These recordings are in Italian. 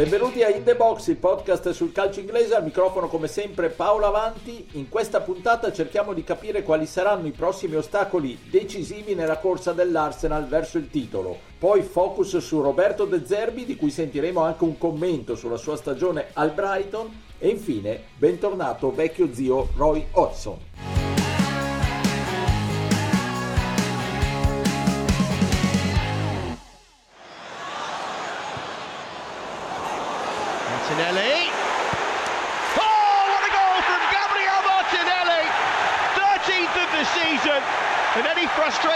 Benvenuti a In The Box, il podcast sul calcio inglese, al microfono come sempre Paolo Avanti. In questa puntata cerchiamo di capire quali saranno i prossimi ostacoli decisivi nella corsa dell'Arsenal verso il titolo. Poi focus su Roberto De Zerbi, di cui sentiremo anche un commento sulla sua stagione al Brighton. E infine, bentornato vecchio zio Roy Hodgson.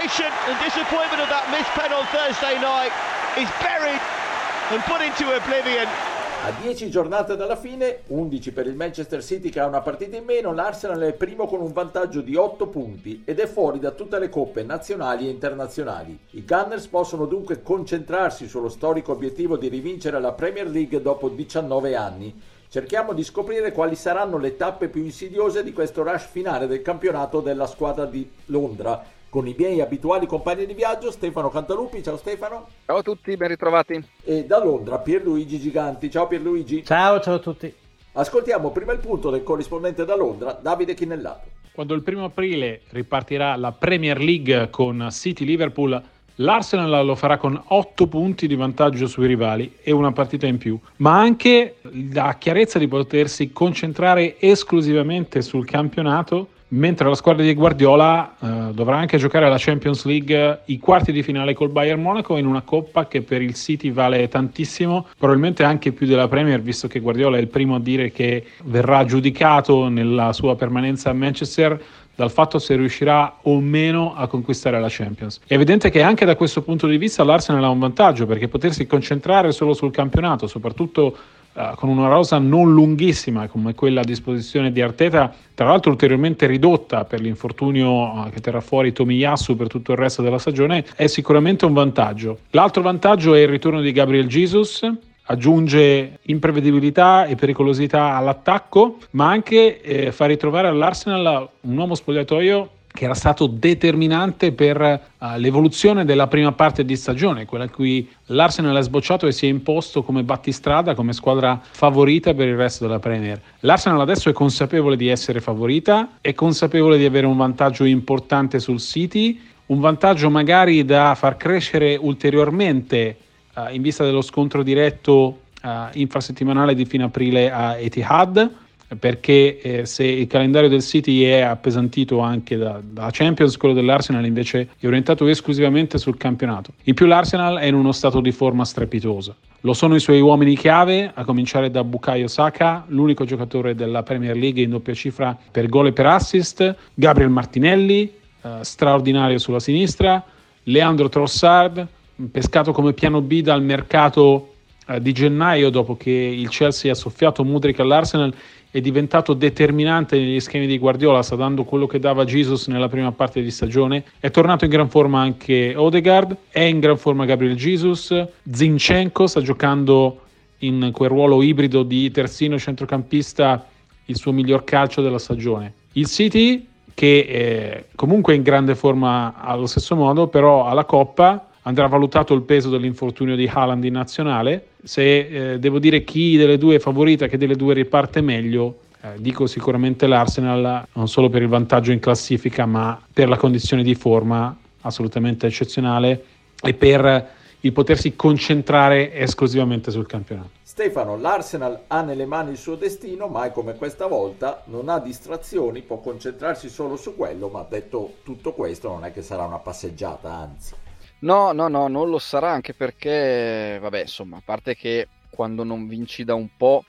Frustration and disappointment of that missed pen on Thursday night is buried and put into oblivion. A 10 giornate dalla fine, 11 per il Manchester City che ha una partita in meno, l'Arsenal è primo con un vantaggio di 8 punti ed è fuori da tutte le coppe nazionali e internazionali. I Gunners possono dunque concentrarsi sullo storico obiettivo di rivincere la Premier League dopo 19 anni. Cerchiamo di scoprire quali saranno le tappe più insidiose di questo rush finale del campionato della squadra di Londra con i miei abituali compagni di viaggio, Stefano Cantalupi. Ciao Stefano. Ciao a tutti, ben ritrovati. E da Londra Pierluigi Giganti. Ciao Pierluigi. Ciao, ciao a tutti. Ascoltiamo prima il punto del corrispondente da Londra, Davide Chinellato. Quando il primo aprile ripartirà la Premier League con City Liverpool, l'Arsenal lo farà con 8 punti di vantaggio sui rivali e una partita in più, ma anche la chiarezza di potersi concentrare esclusivamente sul campionato mentre la squadra di Guardiola eh, dovrà anche giocare alla Champions League i quarti di finale col Bayern Monaco in una coppa che per il City vale tantissimo, probabilmente anche più della Premier, visto che Guardiola è il primo a dire che verrà giudicato nella sua permanenza a Manchester dal fatto se riuscirà o meno a conquistare la Champions. È evidente che anche da questo punto di vista l'Arsenal ha un vantaggio perché potersi concentrare solo sul campionato, soprattutto Uh, con una rosa non lunghissima come quella a disposizione di Arteta, tra l'altro ulteriormente ridotta per l'infortunio uh, che terrà fuori Tomiyasu per tutto il resto della stagione, è sicuramente un vantaggio. L'altro vantaggio è il ritorno di Gabriel Jesus, aggiunge imprevedibilità e pericolosità all'attacco, ma anche eh, fa ritrovare all'Arsenal un uomo spogliatoio che era stato determinante per uh, l'evoluzione della prima parte di stagione, quella in cui l'Arsenal è sbocciato e si è imposto come battistrada, come squadra favorita per il resto della Premier. L'Arsenal adesso è consapevole di essere favorita, è consapevole di avere un vantaggio importante sul City, un vantaggio magari da far crescere ulteriormente uh, in vista dello scontro diretto uh, infrasettimanale di fine aprile a Etihad perché eh, se il calendario del City è appesantito anche da, da, Champions, quello dell'Arsenal invece è orientato esclusivamente sul campionato. In più l'Arsenal è in uno stato di forma strepitosa. Lo sono i suoi uomini chiave, a cominciare da Bukayo Saka, l'unico giocatore della Premier League in doppia cifra per gol e per assist, Gabriel Martinelli, eh, straordinario sulla sinistra, Leandro Trossard, pescato come piano B dal mercato eh, di gennaio dopo che il Chelsea ha soffiato Mudrik all'Arsenal è diventato determinante negli schemi di Guardiola, sta dando quello che dava Jesus nella prima parte di stagione. È tornato in gran forma anche Odegaard, è in gran forma Gabriel Jesus, Zinchenko sta giocando in quel ruolo ibrido di terzino centrocampista il suo miglior calcio della stagione. Il City che comunque in grande forma allo stesso modo, però alla Coppa andrà valutato il peso dell'infortunio di Haaland in nazionale. Se eh, devo dire chi delle due è favorita, che delle due riparte meglio, eh, dico sicuramente l'Arsenal, non solo per il vantaggio in classifica, ma per la condizione di forma assolutamente eccezionale e per il potersi concentrare esclusivamente sul campionato. Stefano, l'Arsenal ha nelle mani il suo destino, mai come questa volta non ha distrazioni, può concentrarsi solo su quello, ma detto tutto questo non è che sarà una passeggiata, anzi. No, no, no, non lo sarà anche perché, vabbè, insomma, a parte che quando non vinci da un po',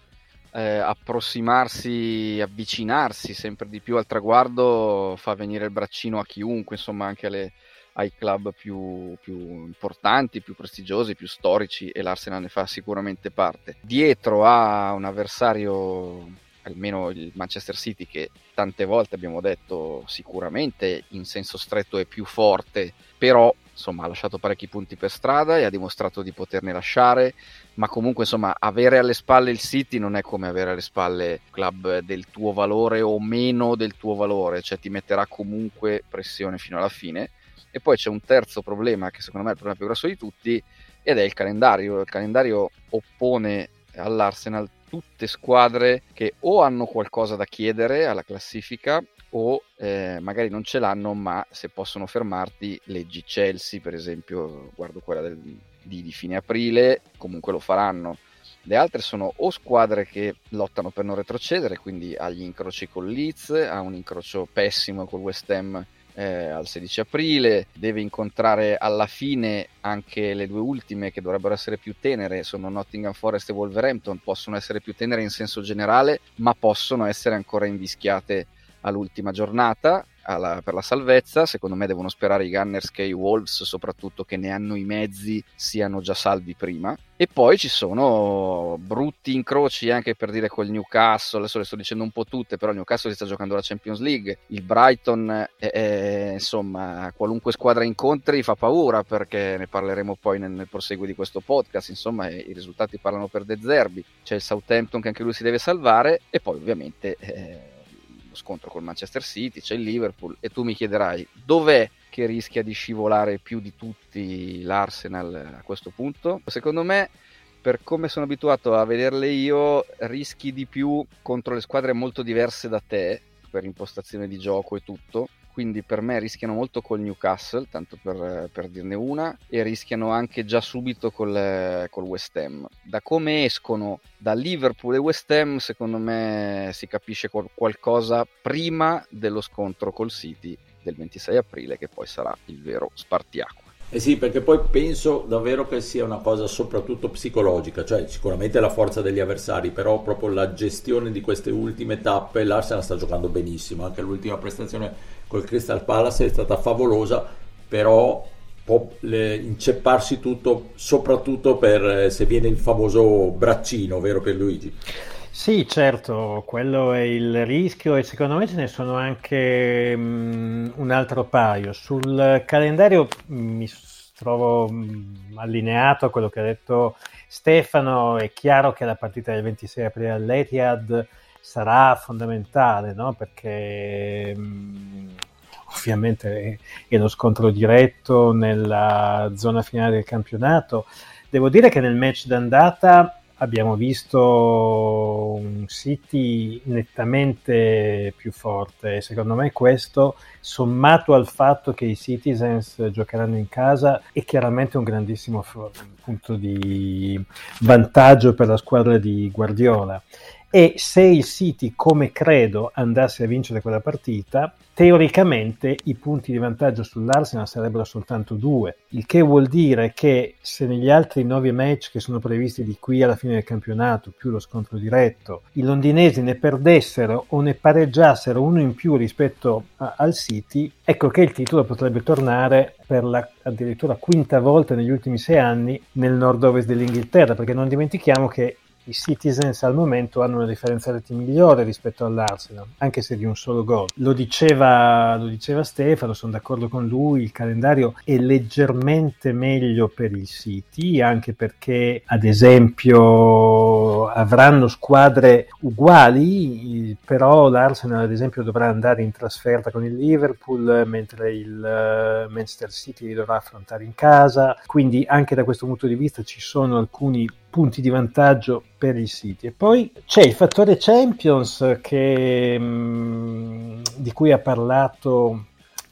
eh, approssimarsi, avvicinarsi sempre di più al traguardo fa venire il braccino a chiunque, insomma, anche alle, ai club più, più, importanti, più prestigiosi, più storici e l'Arsenal ne fa sicuramente parte. Dietro a un avversario, almeno il Manchester City, che tante volte abbiamo detto sicuramente in senso stretto è più forte, però insomma ha lasciato parecchi punti per strada e ha dimostrato di poterne lasciare, ma comunque insomma avere alle spalle il City non è come avere alle spalle club del tuo valore o meno del tuo valore, cioè ti metterà comunque pressione fino alla fine. E poi c'è un terzo problema che secondo me è il problema più grosso di tutti ed è il calendario. Il calendario oppone all'Arsenal tutte squadre che o hanno qualcosa da chiedere alla classifica o eh, magari non ce l'hanno, ma se possono fermarti, leggi Chelsea, per esempio, guardo quella del, di, di fine aprile, comunque lo faranno. Le altre sono o squadre che lottano per non retrocedere, quindi agli incroci con Leeds, ha un incrocio pessimo col West Ham eh, al 16 aprile, deve incontrare alla fine anche le due ultime che dovrebbero essere più tenere, sono Nottingham Forest e Wolverhampton, possono essere più tenere in senso generale, ma possono essere ancora invischiate all'ultima giornata alla, per la salvezza. Secondo me devono sperare i Gunners che i Wolves, soprattutto che ne hanno i mezzi, siano già salvi prima. E poi ci sono brutti incroci anche per dire col Newcastle, adesso le sto dicendo un po' tutte, però il Newcastle si sta giocando la Champions League, il Brighton, è, è, insomma, qualunque squadra incontri fa paura perché ne parleremo poi nel, nel proseguo di questo podcast, insomma i risultati parlano per De Zerbi, c'è il Southampton che anche lui si deve salvare. E poi ovviamente... Eh, scontro col Manchester City, c'è il Liverpool e tu mi chiederai dov'è che rischia di scivolare più di tutti l'Arsenal a questo punto? Secondo me per come sono abituato a vederle io, rischi di più contro le squadre molto diverse da te, per impostazione di gioco e tutto, quindi per me rischiano molto col Newcastle, tanto per, per dirne una, e rischiano anche già subito col, col, West Ham. Da come escono da Liverpool e West Ham, secondo me si capisce qualcosa prima dello scontro col City del 26 aprile, che poi sarà il vero spartiacque. Eh sì, perché poi penso davvero che sia una cosa soprattutto psicologica, cioè sicuramente la forza degli avversari, però proprio la gestione di queste ultime tappe, l'Arsenal sta giocando benissimo, anche l'ultima prestazione col Crystal Palace è stata favolosa, però può le, incepparsi tutto, soprattutto per eh, se viene il famoso braccino, vero per Luigi? Sì, certo, quello è il rischio e secondo me ce ne sono anche um, un altro paio. Sul calendario mi trovo um, allineato a quello che ha detto Stefano, è chiaro che la partita del 26 aprile all'Etihad sarà fondamentale, no? perché mm, ovviamente è, lo scontro diretto nella zona finale del campionato. Devo dire che nel match d'andata abbiamo visto un City nettamente più forte. Secondo me questo sommato al fatto che i Citizens giocheranno in casa è chiaramente un grandissimo punto di vantaggio per la squadra di Guardiola e se il City, come credo, andasse a vincere quella partita, teoricamente i punti di vantaggio sull'Arsenal sarebbero soltanto due, il che vuol dire che se negli altri nove match che sono previsti di qui alla fine del campionato, più lo scontro diretto, i londinesi ne perdessero o ne pareggiassero uno in più rispetto a, al City, ecco che il titolo potrebbe tornare per la addirittura quinta volta negli ultimi sei anni nel nord-ovest dell'Inghilterra, perché non dimentichiamo che i Citizens al momento hanno una differenza reti migliore rispetto all'Arsenal, anche se di un solo gol. Lo diceva, lo diceva Stefano, sono d'accordo con lui, il calendario è leggermente meglio per il City, anche perché ad esempio avranno squadre uguali, però l'Arsenal ad esempio dovrà andare in trasferta con il Liverpool, mentre il uh, Manchester City li dovrà affrontare in casa, quindi anche da questo punto di vista ci sono alcuni punti di vantaggio per il City. E poi c'è il fattore Champions che, mh, mm, di cui ha parlato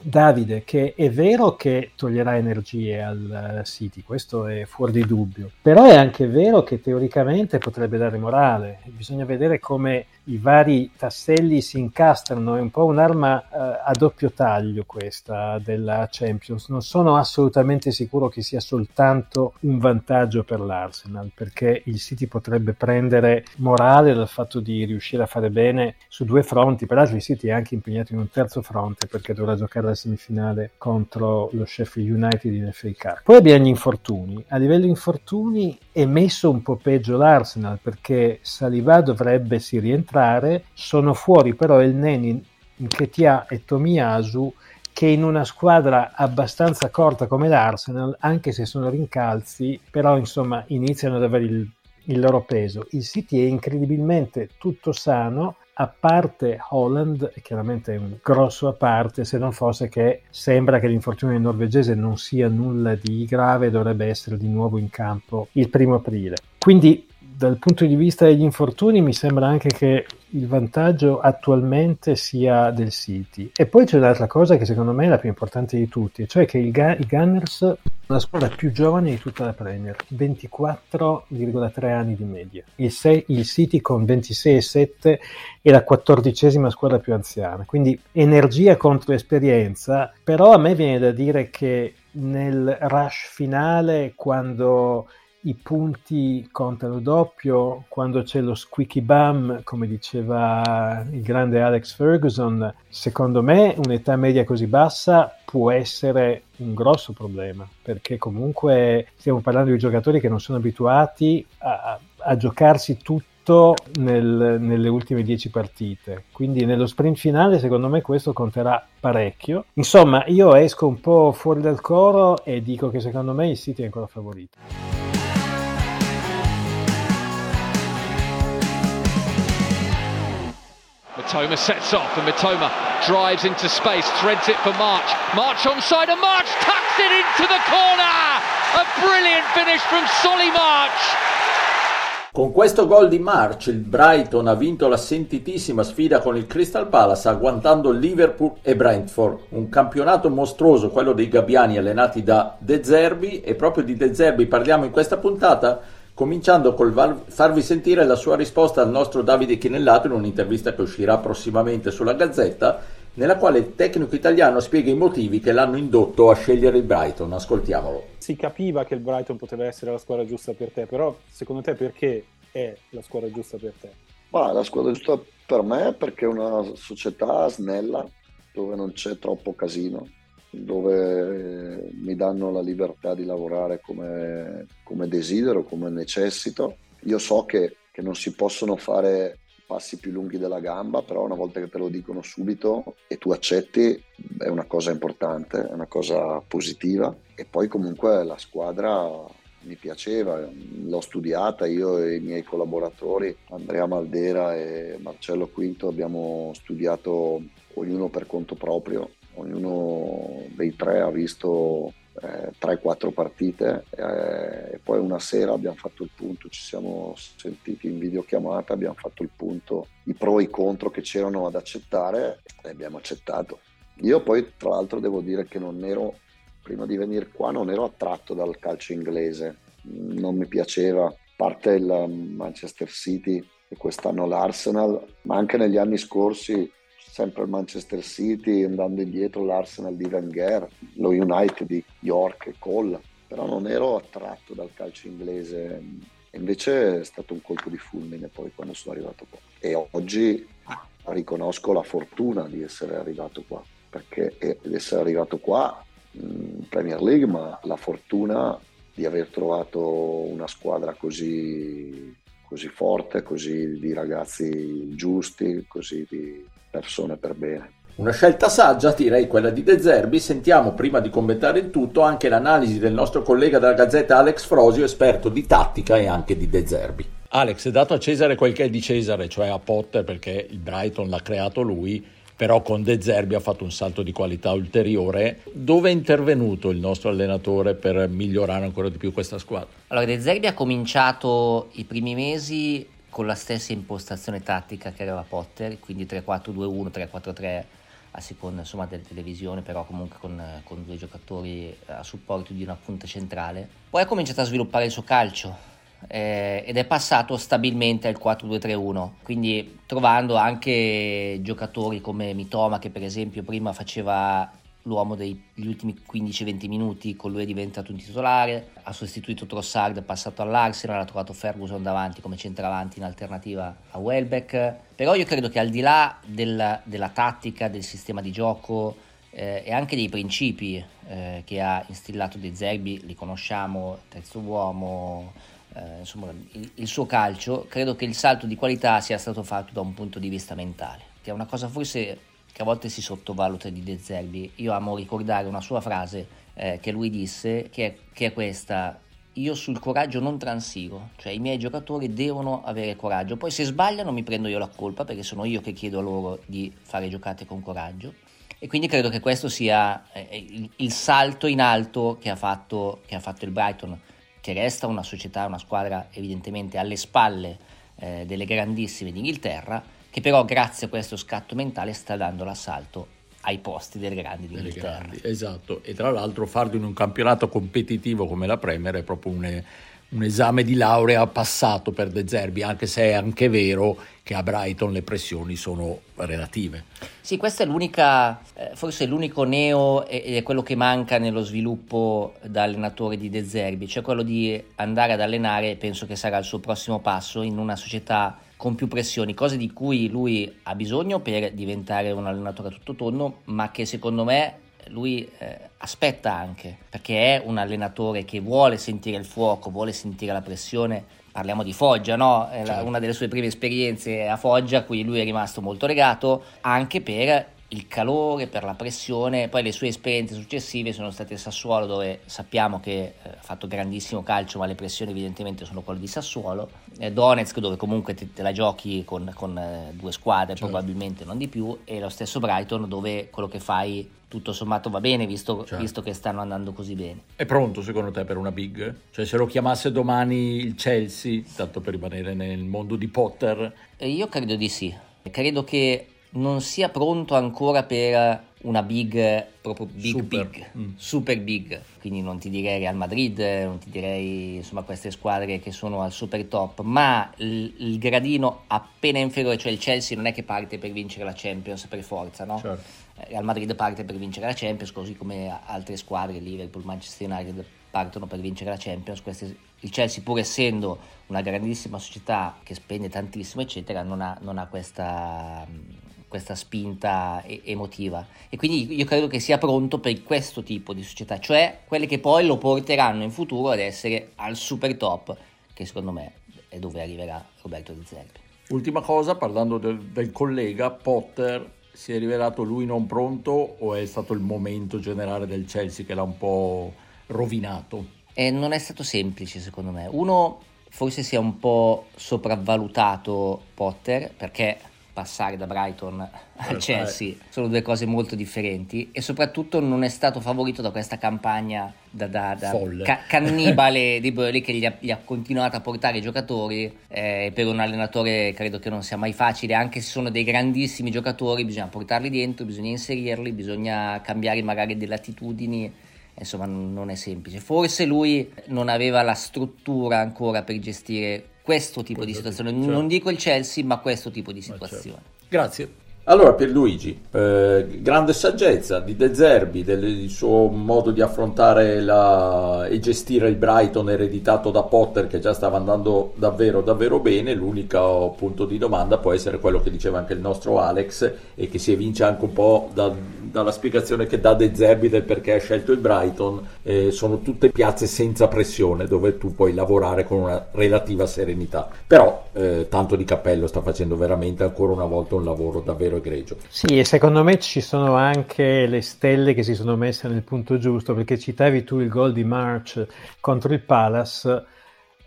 Davide, che è vero che toglierà energie al City, questo è fuori di dubbio, però è anche vero che teoricamente potrebbe dare morale. Bisogna vedere come i vari tasselli si incastrano, è un po' un'arma eh, a doppio taglio questa della Champions. Non sono assolutamente sicuro che sia soltanto un vantaggio per l'Arsenal, perché il City potrebbe prendere morale dal fatto di riuscire a fare bene su due fronti. Peraltro il City è anche impegnato in un terzo fronte perché dovrà giocare la semifinale contro lo Sheffield United in FA Cup. Poi abbiamo gli infortuni. A livello infortuni è messo un po' peggio l'Arsenal perché Saliba dovrebbe si rientrare entrare, sono fuori però il Neni, Nketia e Tomiyasu che in una squadra abbastanza corta come l'Arsenal, anche se sono rincalzi, però insomma iniziano ad avere il, il loro peso. Il City è incredibilmente tutto sano, a parte Holland, chiaramente è un grosso a parte, se non fosse che sembra che l'infortunio norvegese non sia nulla di grave, dovrebbe essere di nuovo in campo il primo aprile. Quindi dal punto di vista degli infortuni mi sembra anche che il vantaggio attualmente sia del City. E poi c'è un'altra cosa che secondo me è la più importante di tutti, cioè che Ga- i Gunners sono la squadra più giovane di tutta la Premier, 24,3 anni di media. Il, sei, il City con 26,7 è la quattordicesima squadra più anziana, quindi energia contro esperienza, però a me viene da dire che nel rush finale, quando i punti contano doppio, quando c'è lo squeaky bum, come diceva il grande Alex Ferguson, secondo me un'età media così bassa può essere un grosso problema, perché comunque stiamo parlando di giocatori che non sono abituati a, a giocarsi tutto nel, nelle ultime dieci partite. Quindi nello sprint finale secondo me questo conterà parecchio. Insomma, io esco un po' fuori dal coro e dico che secondo me il City è ancora favorito. Matoma sets off and Matoma drives into space, threads it for March. March onside and March tucks it into the corner. A brilliant finish from Solly March. Con questo gol di March il Brighton ha vinto la sentitissima sfida con il Crystal Palace agguantando Liverpool e Brentford, un campionato mostruoso quello dei gabbiani allenati da De Zerbi e proprio di De Zerbi parliamo in questa puntata cominciando col farvi sentire la sua risposta al nostro Davide Chinellato in un'intervista che uscirà prossimamente sulla Gazzetta, nella quale il tecnico italiano spiega i motivi che l'hanno indotto a scegliere il Brighton. Ascoltiamolo. Si capiva che il Brighton poteva essere la squadra giusta per te, però secondo te perché è la squadra giusta per te? Ma la squadra giusta per me è perché è una società snella, dove non c'è troppo casino dove mi danno la libertà di lavorare come, come desidero, come necessito. Io so che, che non si possono fare passi più lunghi della gamba, però una volta che te lo dicono subito e tu accetti è una cosa importante, è una cosa positiva e poi comunque la squadra mi piaceva, l'ho studiata io e i miei collaboratori Andrea Maldera e Marcello Quinto abbiamo studiato ognuno per conto proprio ognuno dei tre ha visto eh, 3-4 partite eh, e poi una sera abbiamo fatto il punto, ci siamo sentiti in videochiamata, abbiamo fatto il punto, i pro e i contro che c'erano ad accettare e abbiamo accettato. Io poi tra l'altro devo dire che non ero, prima di venire qua, non ero attratto dal calcio inglese, non mi piaceva, a parte il Manchester City e quest'anno l'Arsenal, ma anche negli anni scorsi sempre il Manchester City, andando indietro l'Arsenal di Wenger, lo United di York e Cole, però non ero attratto dal calcio inglese, invece è stato un colpo di fulmine poi quando sono arrivato qua. E oggi riconosco la fortuna di essere arrivato qua, perché di essere arrivato qua in Premier League, ma la fortuna di aver trovato una squadra così, così forte, così di ragazzi giusti, così di persone per bene. Una scelta saggia, direi quella di De Zerbi. Sentiamo, prima di commentare il tutto, anche l'analisi del nostro collega della Gazzetta Alex Frosio, esperto di tattica e anche di De Zerbi. Alex, è dato a Cesare quel che è di Cesare, cioè a Potter, perché il Brighton l'ha creato lui, però con De Zerbi ha fatto un salto di qualità ulteriore. Dove è intervenuto il nostro allenatore per migliorare ancora di più questa squadra? Allora, De Zerbi ha cominciato i primi mesi con la stessa impostazione tattica che aveva Potter, quindi 3-4-2-1, 3-4-3 a seconda insomma, della televisione, però comunque con, con, due giocatori a supporto di una punta centrale. Poi ha cominciato a sviluppare il suo calcio eh, ed è passato stabilmente al 4-2-3-1, quindi trovando anche giocatori come Mitoma che per esempio prima faceva l'uomo degli ultimi 15-20 minuti, con lui è diventato un titolare, ha sostituito Trossard, è passato all'Arsenal, ha trovato Ferguson davanti come centravanti in alternativa a Welbeck, però io credo che al di là del, della tattica, del sistema di gioco eh, e anche dei principi eh, che ha instillato De Zerbi, li conosciamo, terzo uomo, eh, insomma il, il suo calcio, credo che il salto di qualità sia stato fatto da un punto di vista mentale, che è una cosa forse che a volte si sottovaluta di De Zerbi. Io amo ricordare una sua frase eh, che lui disse, che è, che è questa, io sul coraggio non transigo, cioè i miei giocatori devono avere coraggio, poi se sbagliano mi prendo io la colpa perché sono io che chiedo a loro di fare giocate con coraggio e quindi credo che questo sia eh, il, il, salto in alto che ha, fatto, che ha fatto il Brighton che resta una società, una squadra evidentemente alle spalle eh, delle grandissime d'Inghilterra, che però grazie a questo scatto mentale sta dando l'assalto ai posti delle grandi d'Inghilterra. Grandi, esatto, e tra l'altro farlo in un campionato competitivo come la Premier è proprio un, un esame di laurea passato per De Zerbi, anche se è anche vero che a Brighton le pressioni sono relative. Sì, questa è l'unica, eh, forse l'unico neo ed è quello che manca nello sviluppo da allenatore di De Zerbi, cioè quello di andare ad allenare, penso che sarà il suo prossimo passo, in una società con più pressioni, cose di cui lui ha bisogno per diventare un allenatore a tutto tondo, ma che secondo me lui eh, aspetta anche, perché è un allenatore che vuole sentire il fuoco, vuole sentire la pressione. Parliamo di Foggia, no? Certo. Una delle sue prime esperienze a Foggia, a cui lui è rimasto molto legato, anche per il calore, per la pressione, poi le sue esperienze successive sono state a Sassuolo dove sappiamo che eh, ha fatto grandissimo calcio ma le pressioni evidentemente sono quelle di Sassuolo, eh, Donetsk dove comunque te, te la giochi con, con eh, due squadre certo. probabilmente non di più e lo stesso Brighton dove quello che fai tutto sommato va bene visto, certo. visto, che stanno andando così bene. È pronto secondo te per una big? Cioè se lo chiamasse domani il Chelsea, tanto per rimanere nel mondo di Potter? Eh, io credo di sì, credo che non sia pronto ancora per una big, proprio big super. big, mm. super big, quindi non ti direi Real Madrid, non ti direi insomma queste squadre che sono al super top, ma il, il gradino appena inferiore, cioè il Chelsea non è che parte per vincere la Champions per forza, no? Certo. Eh, Real Madrid parte per vincere la Champions, così come altre squadre, Liverpool, Manchester United, partono per vincere la Champions. Queste, il Chelsea, pur essendo una grandissima società che spende tantissimo, eccetera, non ha, non ha questa questa spinta emotiva e quindi io credo che sia pronto per questo tipo di società, cioè quelle che poi lo porteranno in futuro ad essere al super top, che secondo me è dove arriverà Roberto De Zerbi. Ultima cosa, parlando del, del collega Potter, si è rivelato lui non pronto o è stato il momento generale del Chelsea che l'ha un po' rovinato? E non è stato semplice secondo me. Uno, forse si è un po' sopravvalutato Potter perché passare da Brighton al eh, Chelsea. Sono due cose molto differenti. E soprattutto non è stato favorito da questa campagna da, da, da ca- cannibale di Burley che gli ha, gli ha, continuato a portare i giocatori eh, per un allenatore credo che non sia mai facile. Anche se sono dei grandissimi giocatori bisogna portarli dentro bisogna inserirli bisogna cambiare magari delle attitudini. Insomma non è semplice. Forse lui non aveva la struttura ancora per gestire questo tipo questo di situazione. Tipo, certo. Non dico il Chelsea, ma questo tipo di certo. situazione. Certo. Grazie. Allora Pierluigi, eh, grande saggezza di De Zerbi, del suo modo di affrontare la, e gestire il Brighton ereditato da Potter che già stava andando davvero davvero bene, l'unico punto di domanda può essere quello che diceva anche il nostro Alex e che si evince anche un po' da, dalla spiegazione che dà De Zerbi del perché ha scelto il Brighton, eh, sono tutte piazze senza pressione dove tu puoi lavorare con una relativa serenità, però eh, tanto di cappello sta facendo veramente ancora una volta un lavoro davvero davvero egregio. Sì, e secondo me ci sono anche le stelle che si sono messe nel punto giusto, perché citavi tu il gol di March contro il Palace,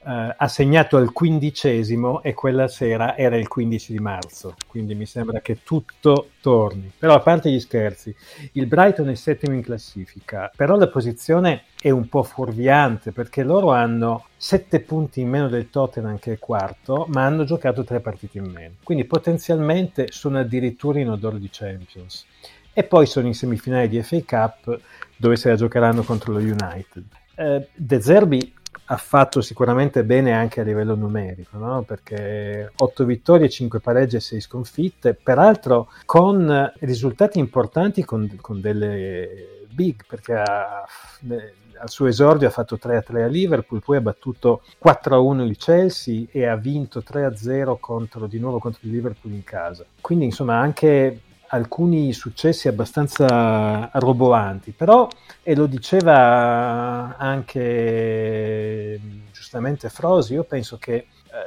eh, ha segnato al quindicesimo e quella sera era il 15 di marzo, quindi mi sembra che tutto torni. Però a parte gli scherzi, il Brighton è settimo in classifica, però la posizione è un po' fuorviante perché loro hanno sette punti in meno del Tottenham che è quarto, ma hanno giocato tre partite in meno, quindi potenzialmente sono addirittura in odore di Champions. E poi sono in semifinale di FA Cup dove se la giocheranno contro lo United. Eh, De Zerbi ha fatto sicuramente bene anche a livello numerico, no? perché 8 vittorie, 5 pareggi e 6 sconfitte, peraltro con risultati importanti con, con delle big, perché ha, al suo esordio ha fatto 3-3 a Liverpool, poi ha battuto 4-1 il Chelsea e ha vinto 3-0 contro, di nuovo contro il Liverpool in casa. Quindi insomma anche alcuni successi abbastanza roboanti, però, e lo diceva anche giustamente Frosi, io penso che eh,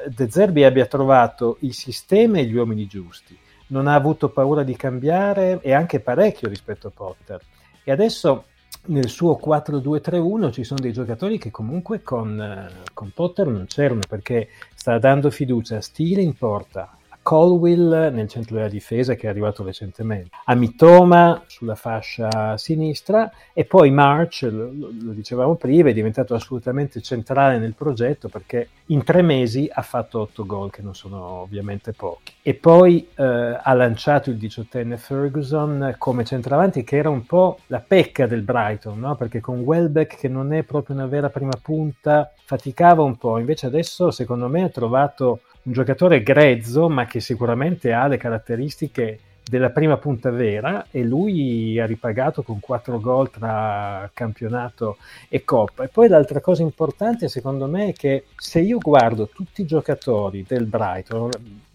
De Zerbi abbia trovato il sistema e gli uomini giusti, non ha avuto paura di cambiare e anche parecchio rispetto a Potter. E adesso nel suo 4-2-3-1 ci sono dei giocatori che comunque con, con Potter non c'erano perché sta dando fiducia a Stile in porta, Colwill nel centro della difesa che è arrivato recentemente, a Mitoma sulla fascia sinistra e poi March, lo, lo dicevamo prima, è diventato assolutamente centrale nel progetto perché in tre mesi ha fatto otto gol che non sono ovviamente pochi. E poi eh, ha lanciato il diciottenne Ferguson come centravanti che era un po' la pecca del Brighton, no? perché con Welbeck che non è proprio una vera prima punta faticava un po', invece adesso secondo me ha trovato un giocatore grezzo ma che sicuramente ha le caratteristiche della prima punta vera e lui ha ripagato con quattro gol tra campionato e coppa. E poi l'altra cosa importante secondo me è che se io guardo tutti i giocatori del Brighton,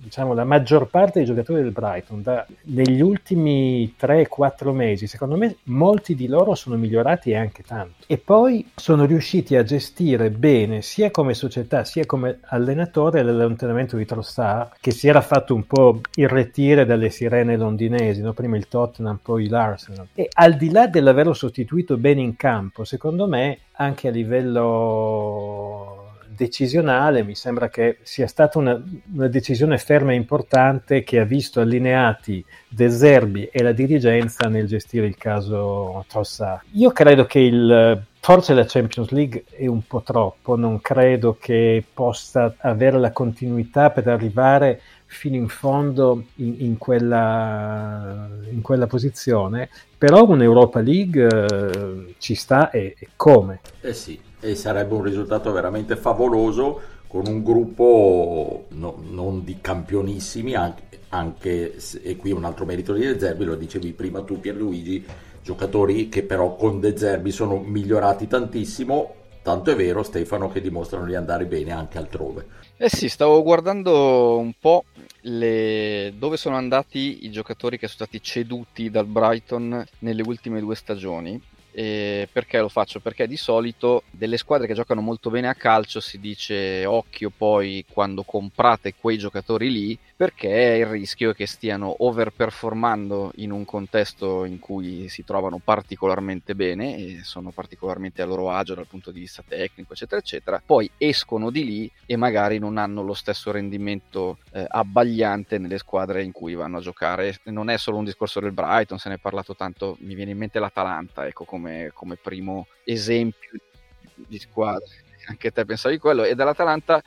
diciamo la maggior parte dei giocatori del Brighton da, negli ultimi 3-4 mesi, secondo me molti di loro sono migliorati e anche tanto. E poi sono riusciti a gestire bene sia come società sia come allenatore l'allontanamento di Trossard che si era fatto un po' irretire dalle sirene londinesi, no? prima il Tottenham, poi l'Arsenal. E al di là dell'averlo sostituito bene in campo, secondo me anche a livello decisionale mi sembra che sia stata una, una, decisione ferma e importante che ha visto allineati De Zerbi e la dirigenza nel gestire il caso Trossard. Io credo che il forse la Champions League è un po' troppo, non credo che possa avere la continuità per arrivare fino in fondo in, in, quella, in quella, posizione, però un'Europa League eh, ci sta e, e, come. Eh sì, e sarebbe un risultato veramente favoloso con un gruppo no, non di campionissimi, anche, anche se, e qui un altro merito di De Zerbi, lo dicevi prima tu Pierluigi, giocatori che però con De Zerbi sono migliorati tantissimo, tanto è vero Stefano che dimostrano di andare bene anche altrove. Eh sì, stavo guardando un po' le... dove sono andati i giocatori che sono stati ceduti dal Brighton nelle ultime due stagioni e perché lo faccio? Perché di solito delle squadre che giocano molto bene a calcio si dice occhio poi quando comprate quei giocatori lì perché il rischio è che stiano overperformando in un contesto in cui si trovano particolarmente bene e sono particolarmente a loro agio dal punto di vista tecnico eccetera eccetera poi escono di lì e magari non hanno lo stesso rendimento eh, abbagliante nelle squadre in cui vanno a giocare non è solo un discorso del Brighton se ne è parlato tanto mi viene in mente l'Atalanta ecco come come, primo esempio di squadra. Anche te pensavi quello. E dall'Atalanta,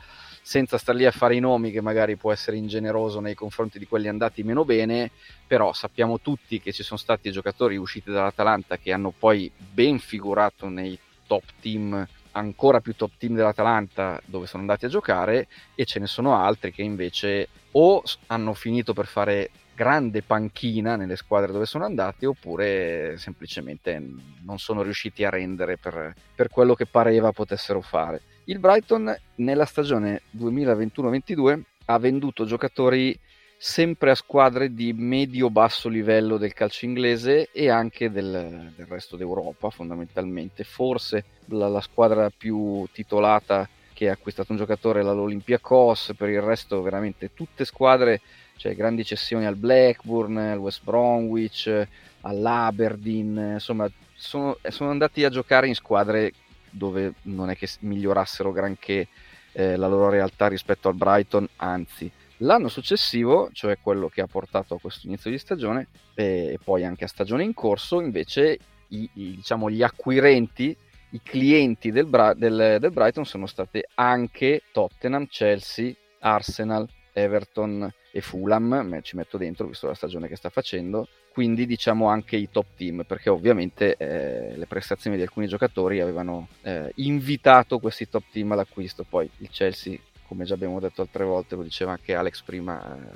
senza star lì a fare i nomi, che magari può essere ingeneroso nei confronti di quelli andati meno bene, però sappiamo tutti che ci sono stati giocatori usciti dall'Atalanta che hanno poi ben figurato nei top team ancora più top team dell'Atalanta dove sono andati a giocare e ce ne sono altri che invece o hanno finito per fare grande panchina nelle squadre dove sono andati oppure semplicemente non sono riusciti a rendere per, per quello che pareva potessero fare. Il Brighton nella stagione 2021-22 ha venduto giocatori sempre a squadre di medio-basso livello del calcio inglese e anche del, del resto d'Europa fondamentalmente. Forse la, la, squadra più titolata che ha acquistato un giocatore è l'Olympiacos, per il resto veramente tutte squadre cioè grandi cessioni al Blackburn, al West Bromwich, all'Aberdeen, insomma sono, sono andati a giocare in squadre dove non è che migliorassero granché eh, la loro realtà rispetto al Brighton, anzi l'anno successivo, cioè quello che ha portato a questo inizio di stagione e poi anche a stagione in corso, invece i, i, diciamo, gli acquirenti i clienti del, del, del Brighton sono stati anche Tottenham, Chelsea, Arsenal, Everton e Fulham, ci metto dentro visto la stagione che sta facendo, quindi diciamo anche i top team, perché ovviamente eh, le prestazioni di alcuni giocatori avevano eh, invitato questi top team all'acquisto, poi il Chelsea, come già abbiamo detto altre volte, lo diceva anche Alex prima, eh,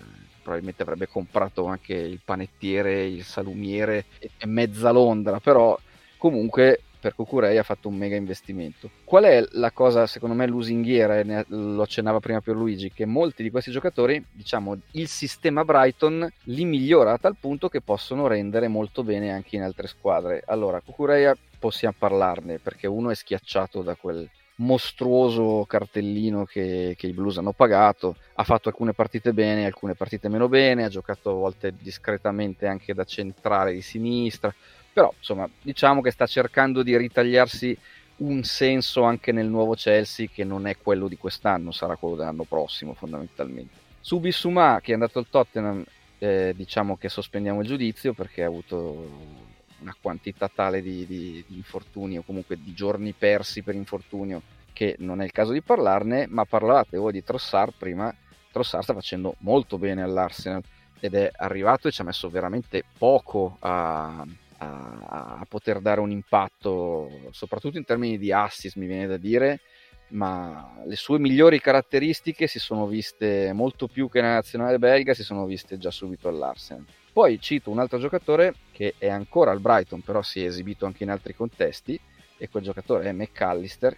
probabilmente avrebbe comprato anche il panettiere, il salumiere e, mezza Londra, però comunque per Cucurei ha fatto un mega investimento. Qual è la cosa, secondo me, lusinghiera, e lo accennava prima Pierluigi, che molti di questi giocatori, diciamo, il sistema Brighton li migliora a tal punto che possono rendere molto bene anche in altre squadre. Allora, Cucureia possiamo parlarne, perché uno è schiacciato da quel mostruoso cartellino che, che, i Blues hanno pagato. Ha fatto alcune partite bene, alcune partite meno bene, ha giocato a volte discretamente anche da centrale di sinistra. Però, insomma, diciamo che sta cercando di ritagliarsi un senso anche nel nuovo Chelsea che non è quello di quest'anno, sarà quello dell'anno prossimo fondamentalmente. Su Bissumà, che è andato al Tottenham, eh, diciamo che sospendiamo il giudizio perché ha avuto una quantità tale di, di, di infortuni o comunque di giorni persi per infortunio che non è il caso di parlarne, ma parlavate voi di Trossard prima, Trossard sta facendo molto bene all'Arsenal ed è arrivato e ci ha messo veramente poco a, a, a poter dare un impatto, soprattutto in termini di assist mi viene da dire, ma le sue migliori caratteristiche si sono viste molto più che nella nazionale belga, si sono viste già subito all'Arsenal. Poi cito un altro giocatore che è ancora al Brighton, però si è esibito anche in altri contesti, e quel giocatore è McAllister.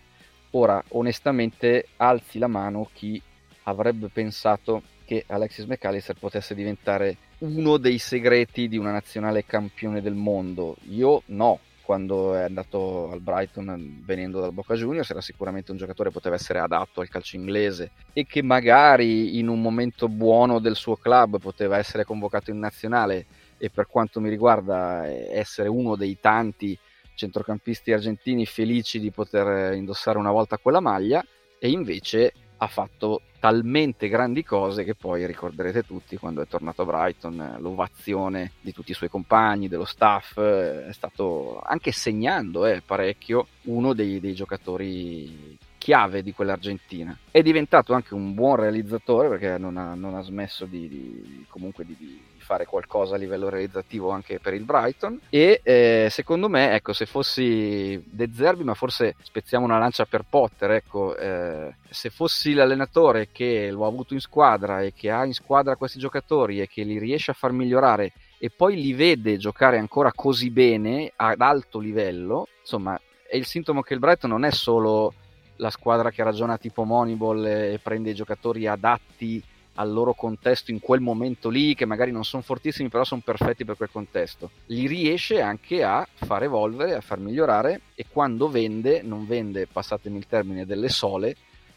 Ora, onestamente, alzi la mano chi avrebbe pensato che Alexis McAllister potesse diventare uno dei segreti di una nazionale campione del mondo. Io no, quando è andato al Brighton venendo dal Boca Juniors era sicuramente un giocatore che poteva essere adatto al calcio inglese e che magari in un momento buono del suo club poteva essere convocato in nazionale e per quanto mi riguarda essere uno dei tanti centrocampisti argentini felici di poter indossare una volta quella maglia e invece ha fatto talmente grandi cose che poi ricorderete tutti quando è tornato a Brighton, l'ovazione di tutti i suoi compagni, dello staff, è stato anche segnando eh, parecchio uno dei, dei giocatori chiave di quell'Argentina. È diventato anche un buon realizzatore perché non ha, non ha smesso di, di comunque di, di, fare qualcosa a livello realizzativo anche per il Brighton. E eh, secondo me ecco se fossi De Zerbi ma forse spezziamo una lancia per Potter ecco eh, se fossi l'allenatore che lo ha avuto in squadra e che ha in squadra questi giocatori e che li riesce a far migliorare e poi li vede giocare ancora così bene ad alto livello insomma è il sintomo che il Brighton non è solo la squadra che ragiona tipo Moneyball e prende i giocatori adatti al loro contesto in quel momento lì, che magari non sono fortissimi, però sono perfetti per quel contesto. Li riesce anche a far evolvere, a far migliorare e quando vende, non vende, passatemi il termine, delle sole,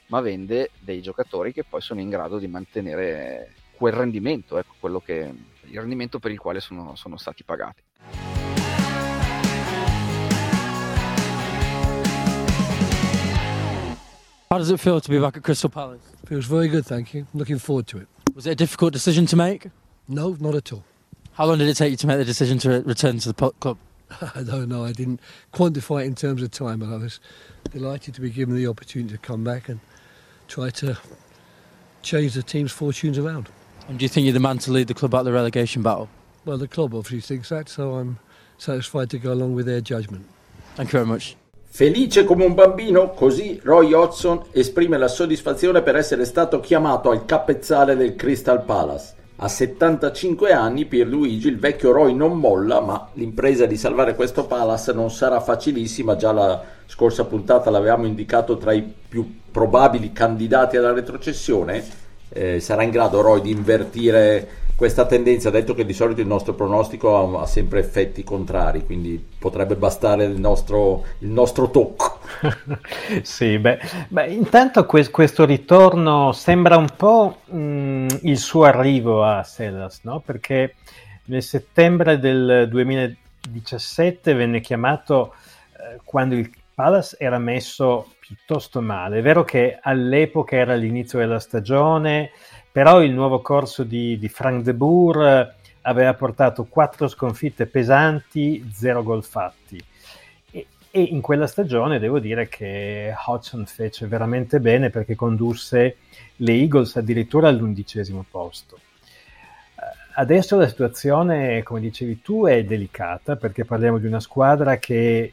ma vende dei giocatori che poi sono in grado di mantenere quel rendimento, ecco, quello che, il rendimento per il quale sono, sono stati pagati. How does it feel to be back at Crystal Palace? Feels very good, thank you. I'm Looking forward to it. Was it a difficult decision to make? No, not at all. How long did it take you to make the decision to return to the club? I don't know. I didn't quantify it in terms of time, but I was delighted to be given the opportunity to come back and try to change the team's fortunes around. And do you think you're the man to lead the club out of the relegation battle? Well, the club obviously thinks that, so I'm satisfied to go along with their judgment. Thank you very much. Felice come un bambino, così Roy Hodgson esprime la soddisfazione per essere stato chiamato al capezzale del Crystal Palace. A 75 anni Pierluigi, il vecchio Roy non molla, ma l'impresa di salvare questo Palace non sarà facilissima, già la scorsa puntata l'avevamo indicato tra i più probabili candidati alla retrocessione. Eh, sarà in grado Roy di invertire questa tendenza, detto che di solito il nostro pronostico ha, ha sempre effetti contrari, quindi potrebbe bastare il nostro, il nostro tocco. sì, beh, beh intanto que- questo ritorno sembra un po' mh, il suo arrivo a Sellers, no? perché nel settembre del 2017 venne chiamato eh, quando il Palace era messo piuttosto male. È vero che all'epoca era l'inizio della stagione, però il nuovo corso di, di Frank de Boer eh, aveva portato quattro sconfitte pesanti, zero gol fatti. E, e, in quella stagione devo dire che Hodgson fece veramente bene perché condusse le Eagles addirittura all'undicesimo posto. Eh, adesso la situazione, come dicevi tu, è delicata perché parliamo di una squadra che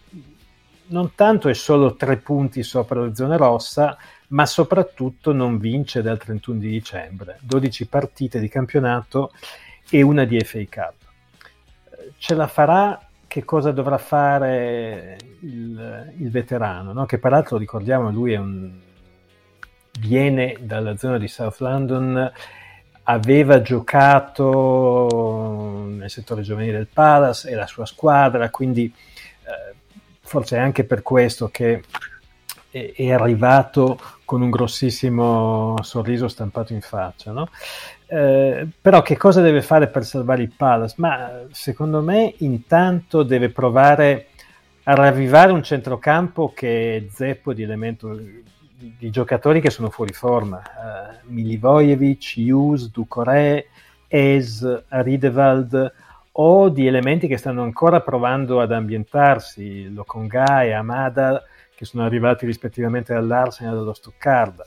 non tanto è solo tre punti sopra la zona rossa, ma soprattutto non vince dal 31 di dicembre. 12 partite di campionato e una di FA Cup. Ce la farà? Che cosa dovrà fare il, il veterano? No? Che peraltro ricordiamo, lui un... viene dalla zona di South London, aveva giocato nel settore giovanile del Palace, e la sua squadra, quindi eh, forse è anche per questo che è arrivato con un grossissimo sorriso stampato in faccia. No? Eh, però che cosa deve fare per salvare il Palace? Ma secondo me intanto deve provare a ravvivare un centrocampo che è zeppo di, elemento, di di, giocatori che sono fuori forma. Uh, Milivojevic, Hughes, Ducoré, Es, Riedewald o di elementi che stanno ancora provando ad ambientarsi, Lokonga e Amada, che sono arrivati rispettivamente dall'Arsenal e dallo Stoccarda.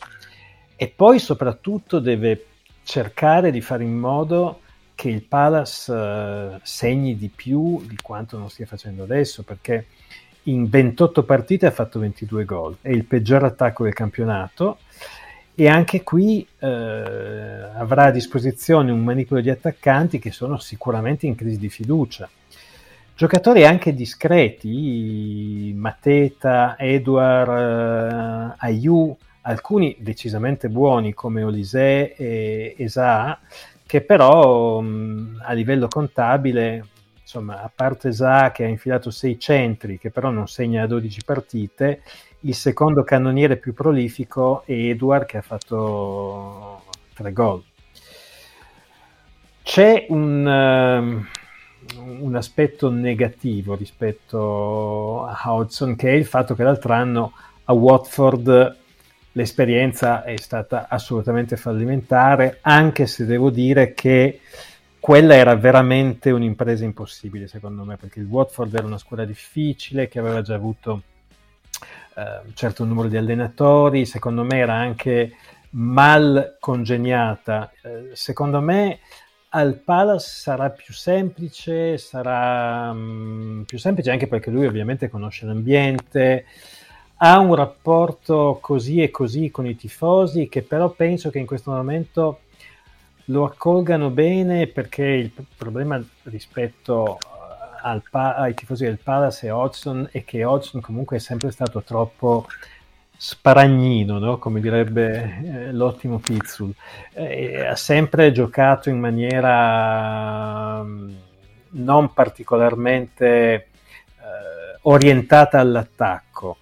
E poi soprattutto deve cercare di fare in modo che il Palace uh, segni di più di quanto non stia facendo adesso, perché in 28 partite ha fatto 22 gol, è il peggior attacco del campionato e anche qui eh, avrà a disposizione un manipolo di attaccanti che sono sicuramente in crisi di fiducia. Giocatori anche discreti, Mateta, Edouard, eh, Ayu, alcuni decisamente buoni come Olise e Esa, che però mh, a livello contabile insomma, a parte Za che ha infilato 6 centri, che però non segna 12 partite, il secondo cannoniere più prolifico è Edward che ha fatto 3 gol. C'è un, uh, un, aspetto negativo rispetto a Hodgson, che è il fatto che l'altro anno a Watford l'esperienza è stata assolutamente fallimentare, anche se devo dire che quella era veramente un'impresa impossibile secondo me, perché il Watford era una scuola difficile che aveva già avuto eh, un certo numero di allenatori, secondo me era anche mal congegnata. Eh, secondo me al Palace sarà più semplice, sarà mm, più semplice anche perché lui ovviamente conosce l'ambiente, ha un rapporto così e così con i tifosi che però penso che in questo momento lo accolgano bene perché il problema rispetto al pa- ai tifosi del Palace e Hodgson è che Hodgson comunque è sempre stato troppo sparagnino, no? come direbbe eh, l'ottimo Pizzul. Eh, ha sempre giocato in maniera mm, non particolarmente eh, orientata all'attacco,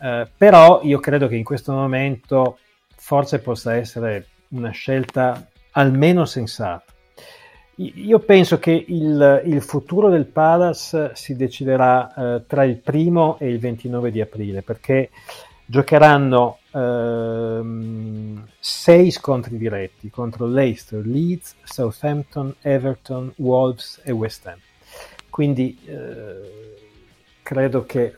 eh, però io credo che in questo momento forse possa essere una scelta almeno sensato. Io penso che il, il futuro del Palace si deciderà eh, tra il primo e il 29 di aprile perché giocheranno ehm, sei scontri diretti contro Leicester, Leeds, Southampton, Everton, Wolves e West Ham. Quindi eh, credo che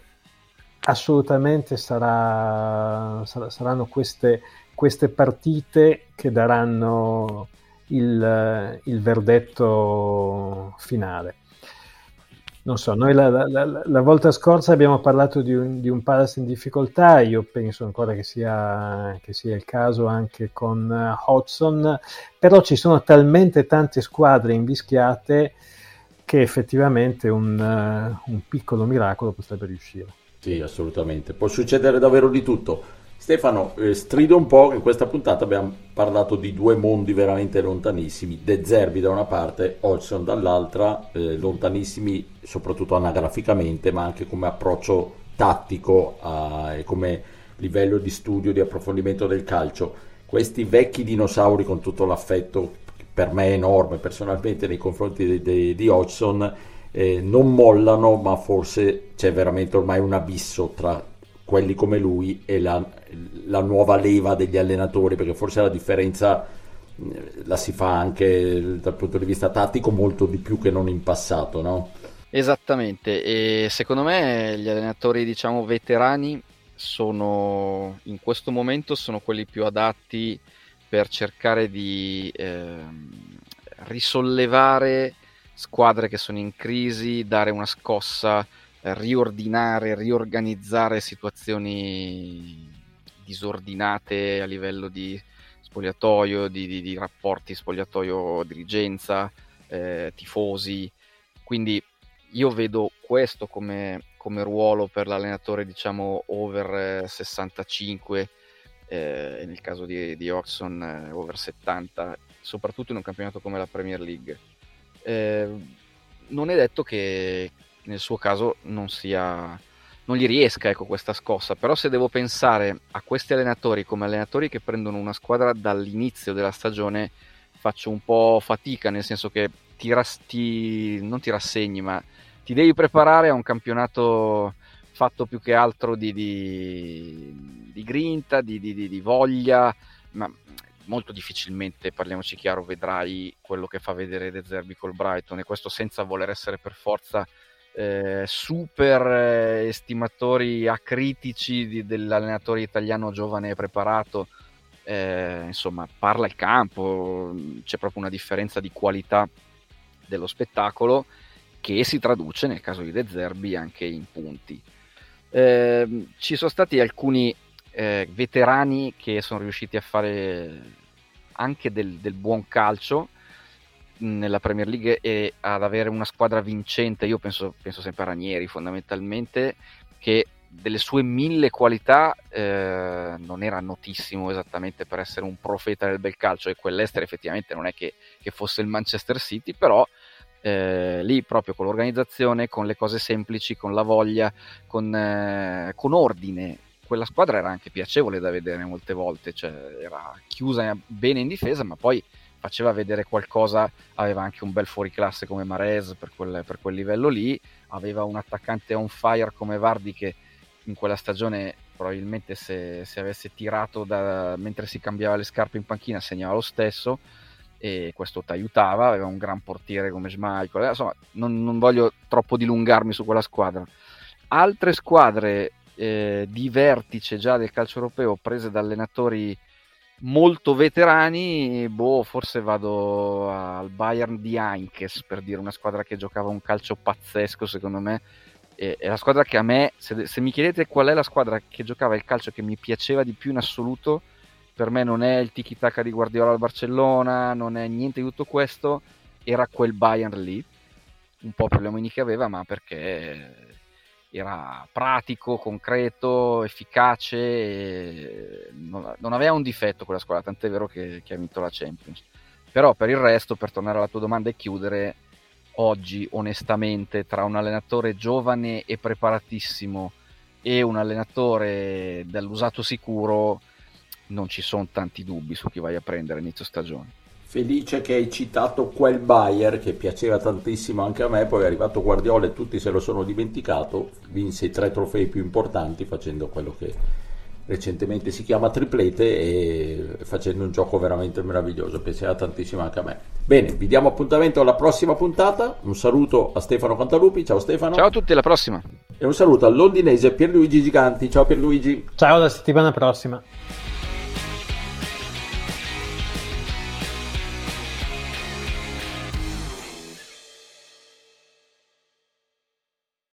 assolutamente sarà, sar- saranno queste queste partite che daranno il, il verdetto finale. Non so, noi la, la, la, la, volta scorsa abbiamo parlato di un, di un Palace in difficoltà, io penso ancora che sia, che sia il caso anche con Hodgson, però ci sono talmente tante squadre invischiate che effettivamente un, un piccolo miracolo potrebbe riuscire. Sì, assolutamente. Può succedere davvero di tutto. Stefano, eh, strido un po', in questa puntata abbiamo parlato di due mondi veramente lontanissimi, De Zerbi da una parte, Olson dall'altra, eh, lontanissimi soprattutto anagraficamente, ma anche come approccio tattico a, e come livello di studio, di approfondimento del calcio. Questi vecchi dinosauri con tutto l'affetto per me enorme personalmente nei confronti di, di, di Hodgson eh, non mollano, ma forse c'è veramente ormai un abisso tra quelli come lui e la, la nuova leva degli allenatori, perché forse la differenza eh, la si fa anche dal punto di vista tattico molto di più che non in passato, no? Esattamente, e secondo me gli allenatori diciamo veterani sono in questo momento sono quelli più adatti per cercare di eh, risollevare squadre che sono in crisi, dare una scossa riordinare, riorganizzare situazioni disordinate a livello di spogliatoio, di, di, di rapporti spogliatoio-dirigenza, eh, tifosi. Quindi io vedo questo come, come ruolo per l'allenatore, diciamo, over 65, eh, nel caso di, di Oxon eh, over 70, soprattutto in un campionato come la Premier League. Eh, non è detto che, nel suo caso non sia non gli riesca ecco, questa scossa, però se devo pensare a questi allenatori come allenatori che prendono una squadra dall'inizio della stagione faccio un po' fatica, nel senso che ti, ras- ti non ti rassegni, ma ti devi preparare a un campionato fatto più che altro di, di, di grinta, di, di, voglia, ma molto difficilmente, parliamoci chiaro, vedrai quello che fa vedere De Zerbi col Brighton e questo senza voler essere per forza eh, super eh, estimatori acritici di, dell'allenatore italiano giovane e preparato. Eh, insomma, parla il campo, c'è proprio una differenza di qualità dello spettacolo che si traduce nel caso di De Zerbi anche in punti. Eh, ci sono stati alcuni eh, veterani che sono riusciti a fare anche del, del, buon calcio nella Premier League e ad avere una squadra vincente. Io penso, penso sempre a Ranieri fondamentalmente, che delle sue mille qualità eh, non era notissimo esattamente per essere un profeta del bel calcio e quell'estero effettivamente non è che, che fosse il Manchester City, però eh, lì proprio con l'organizzazione, con le cose semplici, con la voglia, con, eh, con ordine quella squadra era anche piacevole da vedere molte volte, cioè era chiusa bene in difesa, ma poi faceva vedere qualcosa, aveva anche un bel fuoriclasse come Mares per quel, per quel livello lì, aveva un attaccante on fire come Vardi che in quella stagione probabilmente se, se avesse tirato da, mentre si cambiava le scarpe in panchina segnava lo stesso e questo ti aiutava, aveva un gran portiere come Schmeichel, insomma non, non voglio troppo dilungarmi su quella squadra. Altre squadre eh, di vertice già del calcio europeo prese da allenatori molto veterani, boh, forse vado al Bayern di Heinkes per dire una squadra che giocava un calcio pazzesco secondo me. È la squadra che a me, se, se, mi chiedete qual è la squadra che giocava il calcio che mi piaceva di più in assoluto, per me non è il tiki-taka di Guardiola al Barcellona, non è niente di tutto questo, era quel Bayern lì, un po' problemi che aveva, ma perché era pratico, concreto, efficace, non, non, aveva un difetto quella squadra, tant'è vero che, che, ha vinto la Champions. Però per il resto, per tornare alla tua domanda e chiudere, oggi onestamente tra un allenatore giovane e preparatissimo e un allenatore dell'usato sicuro non ci sono tanti dubbi su chi vai a prendere inizio stagione. Felice che hai citato quel Bayer che piaceva tantissimo anche a me, poi è arrivato Guardiola e tutti se lo sono dimenticato, vinse i tre trofei più importanti facendo quello che recentemente si chiama triplete e facendo un gioco veramente meraviglioso, piaceva tantissimo anche a me. Bene, vi diamo appuntamento alla prossima puntata, un saluto a Stefano Cantalupi, ciao Stefano. Ciao a tutti, alla prossima. E un saluto al londinese Pierluigi Giganti, ciao Pierluigi. Ciao, alla settimana prossima.